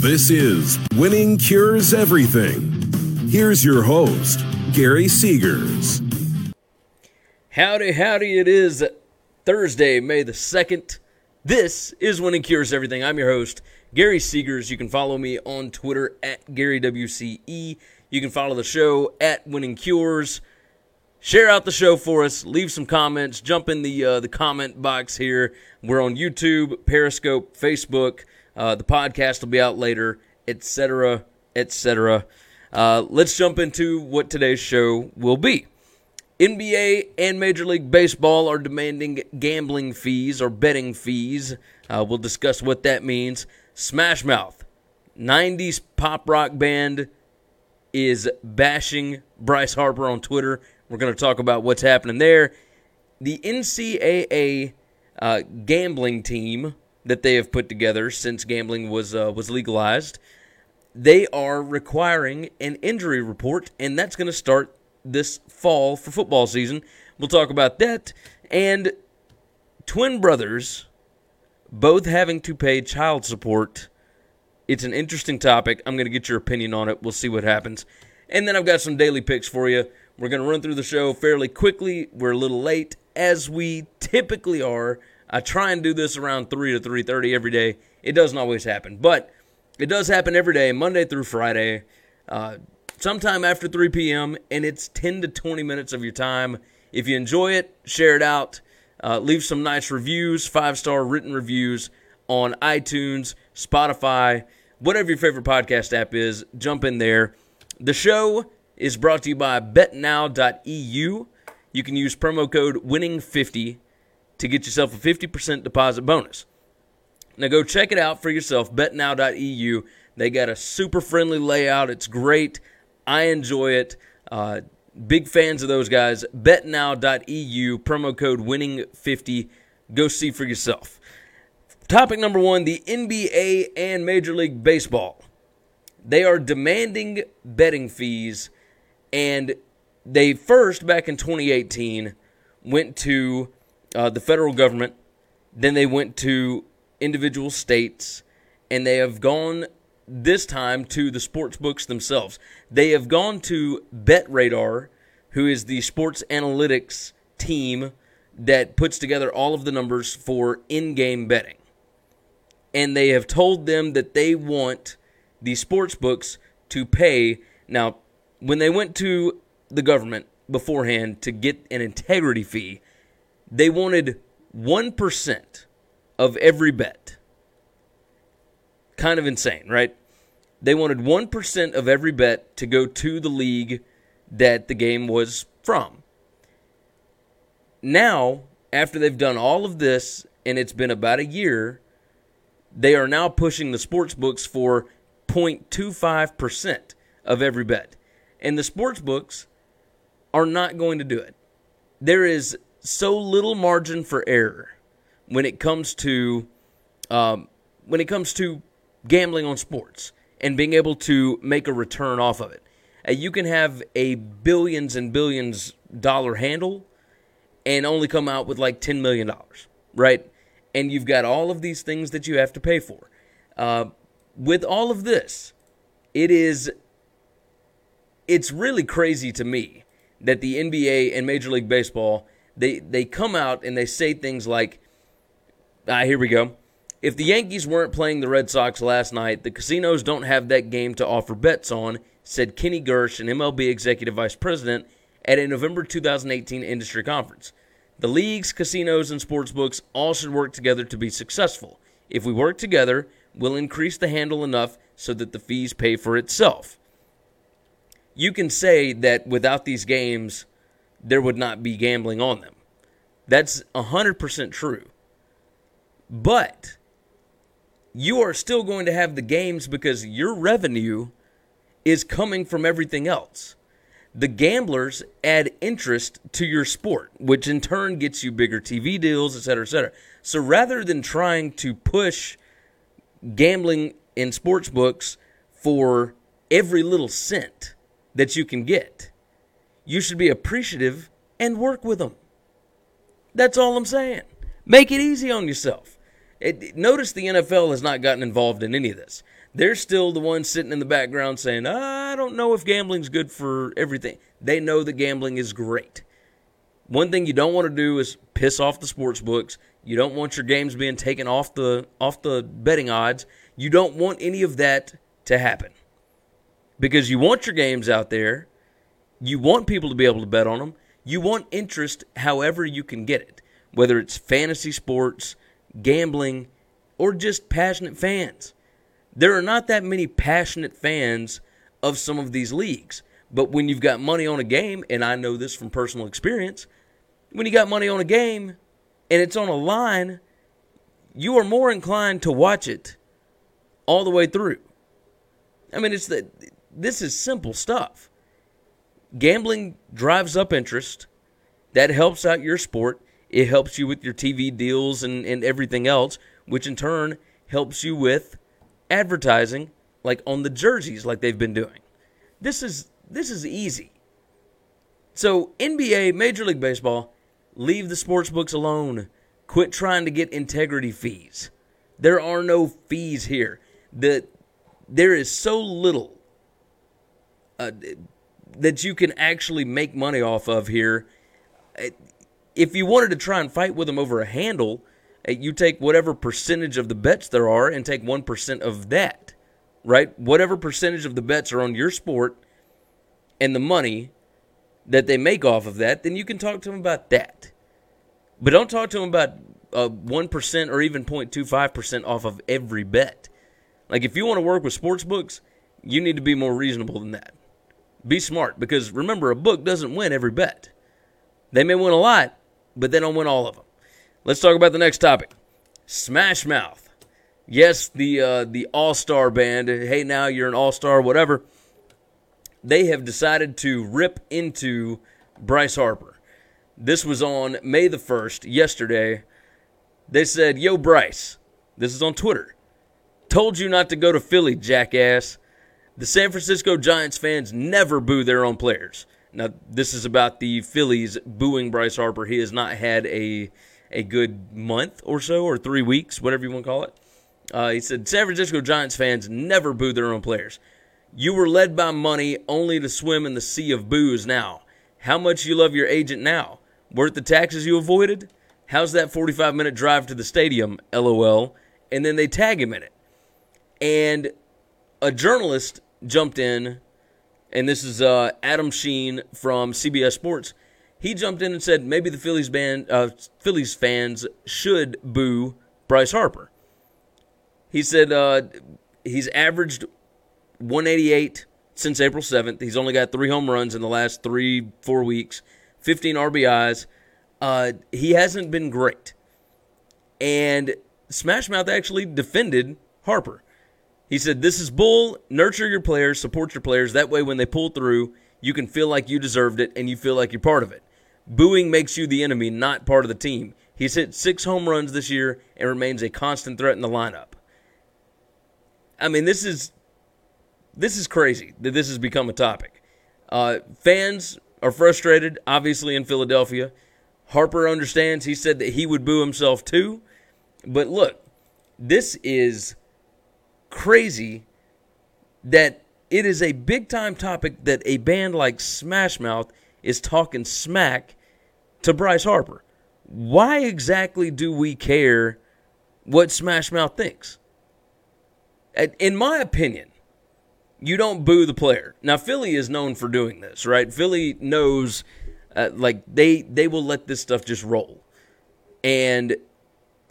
This is Winning Cures Everything. Here's your host, Gary Seegers. Howdy, howdy, it is Thursday, May the 2nd. This is Winning Cures Everything. I'm your host, Gary Seegers. You can follow me on Twitter at GaryWCE. You can follow the show at Winning Cures. Share out the show for us. Leave some comments. Jump in the uh, the comment box here. We're on YouTube, Periscope, Facebook. Uh, the podcast will be out later, etc., etc. Uh, let's jump into what today's show will be. NBA and Major League Baseball are demanding gambling fees or betting fees. Uh, we'll discuss what that means. Smash Mouth, 90s pop rock band, is bashing Bryce Harper on Twitter. We're going to talk about what's happening there. The NCAA uh, gambling team that they have put together since gambling was uh, was legalized, they are requiring an injury report, and that's going to start this fall for football season. We'll talk about that and twin brothers both having to pay child support. It's an interesting topic. I'm going to get your opinion on it. We'll see what happens. And then I've got some daily picks for you. We're going to run through the show fairly quickly. We're a little late as we typically are. I try and do this around 3 to 3:30 every day. It doesn't always happen, but it does happen every day, Monday through Friday. Uh, sometime after 3 p.m., and it's 10 to 20 minutes of your time. If you enjoy it, share it out. Uh, leave some nice reviews, five star written reviews on iTunes, Spotify, whatever your favorite podcast app is. Jump in there. The show is brought to you by betnow.eu. You can use promo code WINNING50 to get yourself a 50% deposit bonus. Now go check it out for yourself, betnow.eu. They got a super friendly layout. It's great. I enjoy it. Uh, big fans of those guys. BetNow.eu, promo code winning50. Go see for yourself. Topic number one the NBA and Major League Baseball. They are demanding betting fees, and they first, back in 2018, went to uh, the federal government, then they went to individual states, and they have gone this time to the sports books themselves. They have gone to BetRadar, who is the sports analytics team that puts together all of the numbers for in game betting. And they have told them that they want the sports books to pay. Now, when they went to the government beforehand to get an integrity fee, they wanted 1% of every bet. Kind of insane, right? They wanted 1% of every bet to go to the league that the game was from. Now, after they've done all of this, and it's been about a year, they are now pushing the sports books for 0.25% of every bet. And the sports books are not going to do it. There is so little margin for error when it comes to um, when it comes to gambling on sports and being able to make a return off of it. Uh, you can have a billions and billions dollar handle and only come out with like $10 million, right? And you've got all of these things that you have to pay for. Uh, with all of this, it is it's really crazy to me that the NBA and Major League Baseball they they come out and they say things like ah here we go if the Yankees weren't playing the Red Sox last night, the casinos don't have that game to offer bets on, said Kenny Gersh, an MLB executive vice president, at a November 2018 industry conference. The leagues, casinos, and sportsbooks all should work together to be successful. If we work together, we'll increase the handle enough so that the fees pay for itself. You can say that without these games, there would not be gambling on them. That's 100% true. But you are still going to have the games because your revenue is coming from everything else. The gamblers add interest to your sport, which in turn gets you bigger TV deals, et cetera, et cetera. So rather than trying to push gambling in sports books for every little cent that you can get, you should be appreciative and work with them. That's all I'm saying. Make it easy on yourself. It, notice the NFL has not gotten involved in any of this. They're still the ones sitting in the background saying, I don't know if gambling's good for everything. They know that gambling is great. One thing you don't want to do is piss off the sports books. You don't want your games being taken off the off the betting odds. You don't want any of that to happen. Because you want your games out there. You want people to be able to bet on them. You want interest however you can get it. Whether it's fantasy sports, gambling, or just passionate fans. There are not that many passionate fans of some of these leagues. But when you've got money on a game, and I know this from personal experience, when you got money on a game and it's on a line, you are more inclined to watch it all the way through. I mean, it's that this is simple stuff. Gambling drives up interest. That helps out your sport. It helps you with your TV deals and, and everything else, which in turn helps you with advertising, like on the jerseys, like they've been doing. This is this is easy. So NBA, Major League Baseball, leave the sports books alone. Quit trying to get integrity fees. There are no fees here. The there is so little uh, that you can actually make money off of here. If you wanted to try and fight with them over a handle, uh, you take whatever percentage of the bets there are and take 1% of that, right? Whatever percentage of the bets are on your sport and the money that they make off of that, then you can talk to them about that. But don't talk to them about uh, 1% or even 0.25% off of every bet. Like, if you want to work with sports books, you need to be more reasonable than that. Be smart because remember, a book doesn't win every bet. They may win a lot, but they don't win all of them. Let's talk about the next topic Smash Mouth. Yes, the, uh, the All Star band. Hey, now you're an All Star, whatever. They have decided to rip into Bryce Harper. This was on May the 1st, yesterday. They said, Yo, Bryce, this is on Twitter. Told you not to go to Philly, jackass. The San Francisco Giants fans never boo their own players. Now, this is about the Phillies booing Bryce Harper. He has not had a a good month or so, or three weeks, whatever you want to call it. Uh, he said, San Francisco Giants fans never boo their own players. You were led by money only to swim in the sea of boos now. How much you love your agent now? Worth the taxes you avoided? How's that 45 minute drive to the stadium? LOL. And then they tag him in it. And a journalist jumped in, and this is uh, Adam Sheen from CBS Sports. He jumped in and said maybe the Phillies band, uh, Phillies fans should boo Bryce Harper. He said uh, he's averaged 188 since April 7th. He's only got three home runs in the last three, four weeks, 15 RBIs. Uh, he hasn't been great. And Smash Mouth actually defended Harper. He said, This is bull. Nurture your players, support your players. That way, when they pull through, you can feel like you deserved it and you feel like you're part of it. Booing makes you the enemy, not part of the team. He's hit six home runs this year and remains a constant threat in the lineup. I mean, this is this is crazy that this has become a topic. Uh, fans are frustrated, obviously, in Philadelphia. Harper understands. He said that he would boo himself too. But look, this is crazy that it is a big time topic that a band like Smash Mouth is talking smack to Bryce Harper. Why exactly do we care what Smash Mouth thinks? In my opinion, you don't boo the player. Now Philly is known for doing this, right? Philly knows uh, like they they will let this stuff just roll. And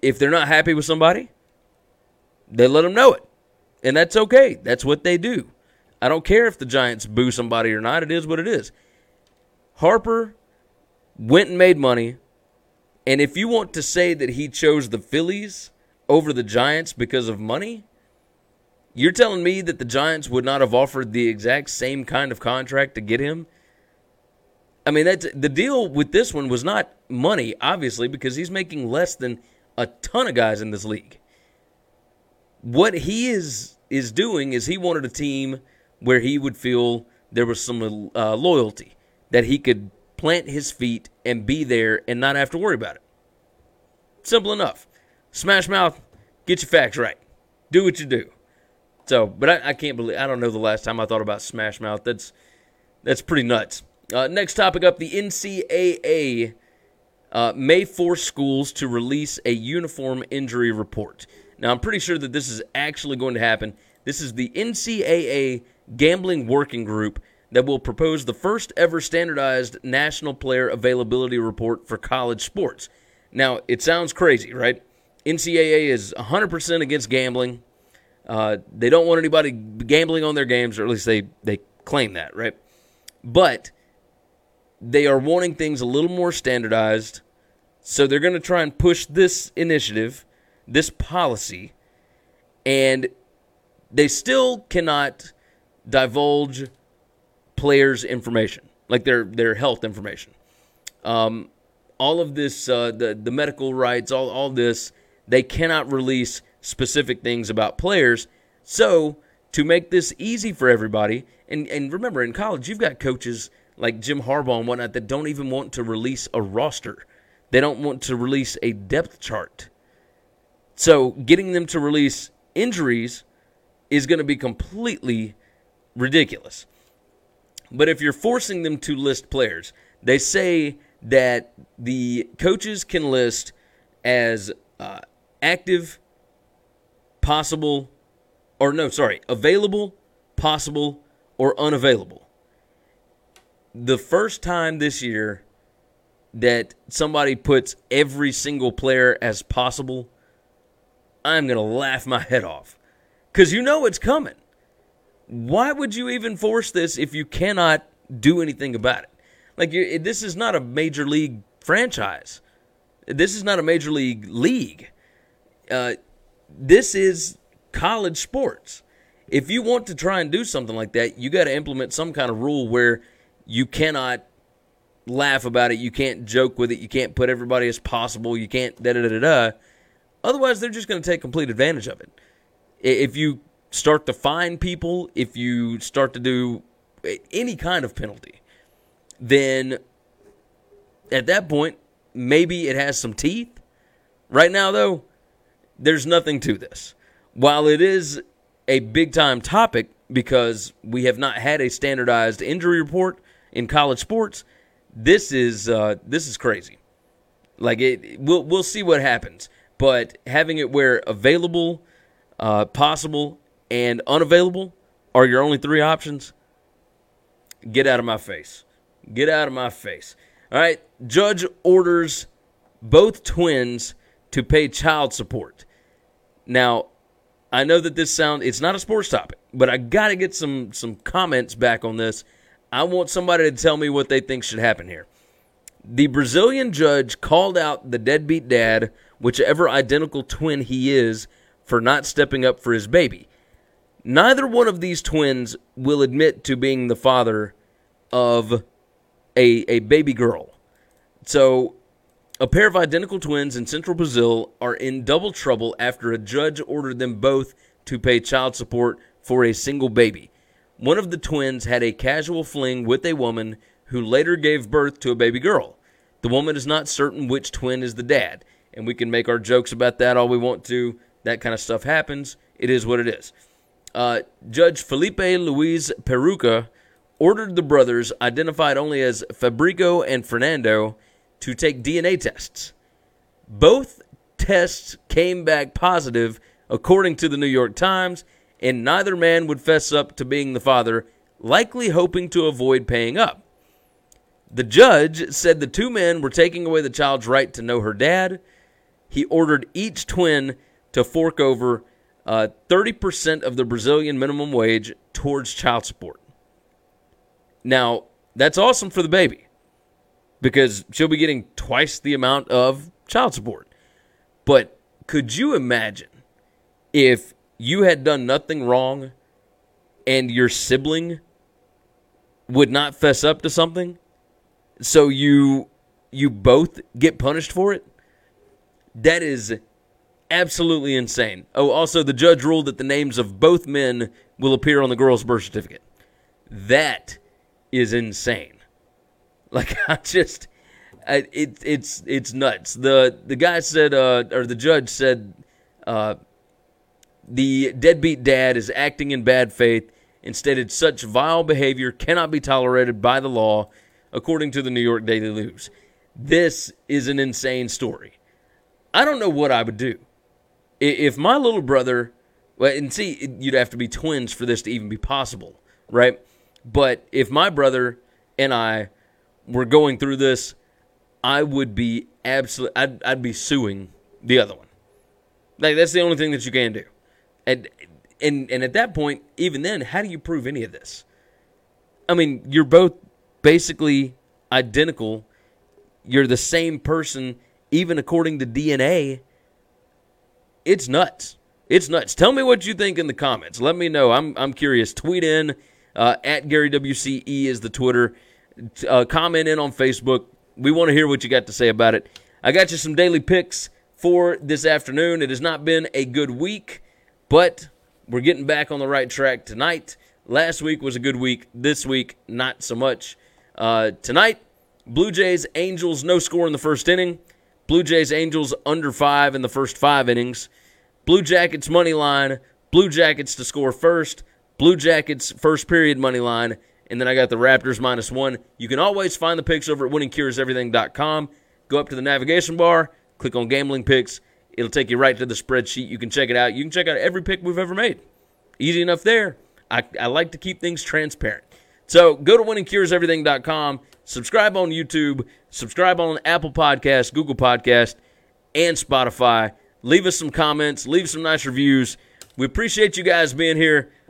if they're not happy with somebody, they let them know it. And that's okay. That's what they do. I don't care if the Giants boo somebody or not. It is what it is. Harper went and made money. And if you want to say that he chose the Phillies over the Giants because of money, you're telling me that the Giants would not have offered the exact same kind of contract to get him? I mean, that's, the deal with this one was not money, obviously, because he's making less than a ton of guys in this league. What he is is doing is he wanted a team where he would feel there was some uh, loyalty that he could plant his feet and be there and not have to worry about it. Simple enough. Smash Mouth, get your facts right. Do what you do. So, but I, I, can't believe I don't know the last time I thought about Smash Mouth. That's that's pretty nuts. Uh, next topic up: the NCAA uh, may force schools to release a uniform injury report. Now, I'm pretty sure that this is actually going to happen. This is the NCAA Gambling Working Group that will propose the first ever standardized national player availability report for college sports. Now, it sounds crazy, right? NCAA is 100% against gambling. Uh, they don't want anybody gambling on their games, or at least they, they claim that, right? But they are wanting things a little more standardized. So they're going to try and push this initiative, this policy, and they still cannot divulge players' information, like their their health information. Um, all of this, uh, the the medical rights, all all this, they cannot release specific things about players. So to make this easy for everybody, and and remember, in college, you've got coaches like Jim Harbaugh and whatnot that don't even want to release a roster. They don't want to release a depth chart. So getting them to release injuries is going to be completely ridiculous. But if you're forcing them to list players, they say that the coaches can list as uh, active, possible, or no, sorry, available, possible, or unavailable. The first time this year that somebody puts every single player as possible, I'm going to laugh my head off. Because you know it's coming why would you even force this if you cannot do anything about it? Like, this is not a major league franchise. This is not a major league league. Uh, this is college sports. If you want to try and do something like that, you got to implement some kind of rule where you cannot laugh about it, you can't joke with it, you can't put everybody as possible, you can't da da da da. Otherwise, they're just going to take complete advantage of it. If you start to fine people, if you start to do any kind of penalty, then at that point, maybe it has some teeth. Right now, though, there's nothing to this. While it is a big time topic because we have not had a standardized injury report in college sports, this is uh, this is crazy. Like it, we'll we'll see what happens. But having it where available, uh, possible, and unavailable are your only three options, get out of my face. Get out of my face. All right, judge orders both twins to pay child support. Now, I know that this sound it's not a sports topic, but I got to get some some comments back on this. I want somebody to tell me what they think should happen here. The Brazilian judge called out the deadbeat dad, whichever identical twin he is, for not stepping up for his baby. Neither one of these twins will admit to being the father of a, a baby girl. So, a pair of identical twins in central Brazil are in double trouble after a judge ordered them both to pay child support for a single baby. One of the twins had a casual fling with a woman who later gave birth to a baby girl. The woman is not certain which twin is the dad, and we can make our jokes about that all we want to. That kind of stuff happens. It is what it is. Uh, Judge Felipe Luis Peruca ordered the brothers, identified only as Fabrico and Fernando, to take DNA tests. Both tests came back positive, according to the New York Times, and neither man would fess up to being the father, likely hoping to avoid paying up. The judge said the two men were taking away the child's right to know her dad. He ordered each twin to fork over uh, 30% of the Brazilian minimum wage towards child support. Now, that's awesome for the baby because she'll be getting twice the amount of child support. But could you imagine if you had done nothing wrong and your sibling would not fess up to something so you you both get punished for it? That is absolutely insane. Oh, also, the judge ruled that the names of both men will appear on the girl's birth certificate. That is insane. Like I just, I, it, it's it's nuts. The the guy said, uh, or the judge said, uh, the deadbeat dad is acting in bad faith and stated such vile behavior cannot be tolerated by the law, according to the New York Daily News. This is an insane story. I don't know what I would do. If my little brother, well, and see, you'd have to be twins for this to even be possible, right? But if my brother and I were going through this, I would be absolutely, I'd, I'd be suing the other one. Like, that's the only thing that you can do. And, and, and at that point, even then, how do you prove any of this? I mean, you're both basically identical. You're the same person, even according to DNA. It's nuts. It's nuts. Tell me what you think in the comments. Let me know. I'm, I'm curious. Tweet in uh, at Gary WCE is the Twitter. Uh, comment in on Facebook. We want to hear what you got to say about it. I got you some daily picks for this afternoon. It has not been a good week, but we're getting back on the right track tonight. Last week was a good week. This week, not so much. Uh, tonight, Blue Jays, Angels, no score in the first inning. Blue Jays, Angels under five in the first five innings. Blue Jackets money line. Blue Jackets to score first. Blue Jackets first period money line. And then I got the Raptors minus one. You can always find the picks over at winningcureseverything.com. Go up to the navigation bar, click on gambling picks. It'll take you right to the spreadsheet. You can check it out. You can check out every pick we've ever made. Easy enough there. I, I like to keep things transparent. So go to winningcureseverything.com, subscribe on YouTube, subscribe on Apple Podcast, Google Podcast, and Spotify. Leave us some comments, leave some nice reviews. We appreciate you guys being here.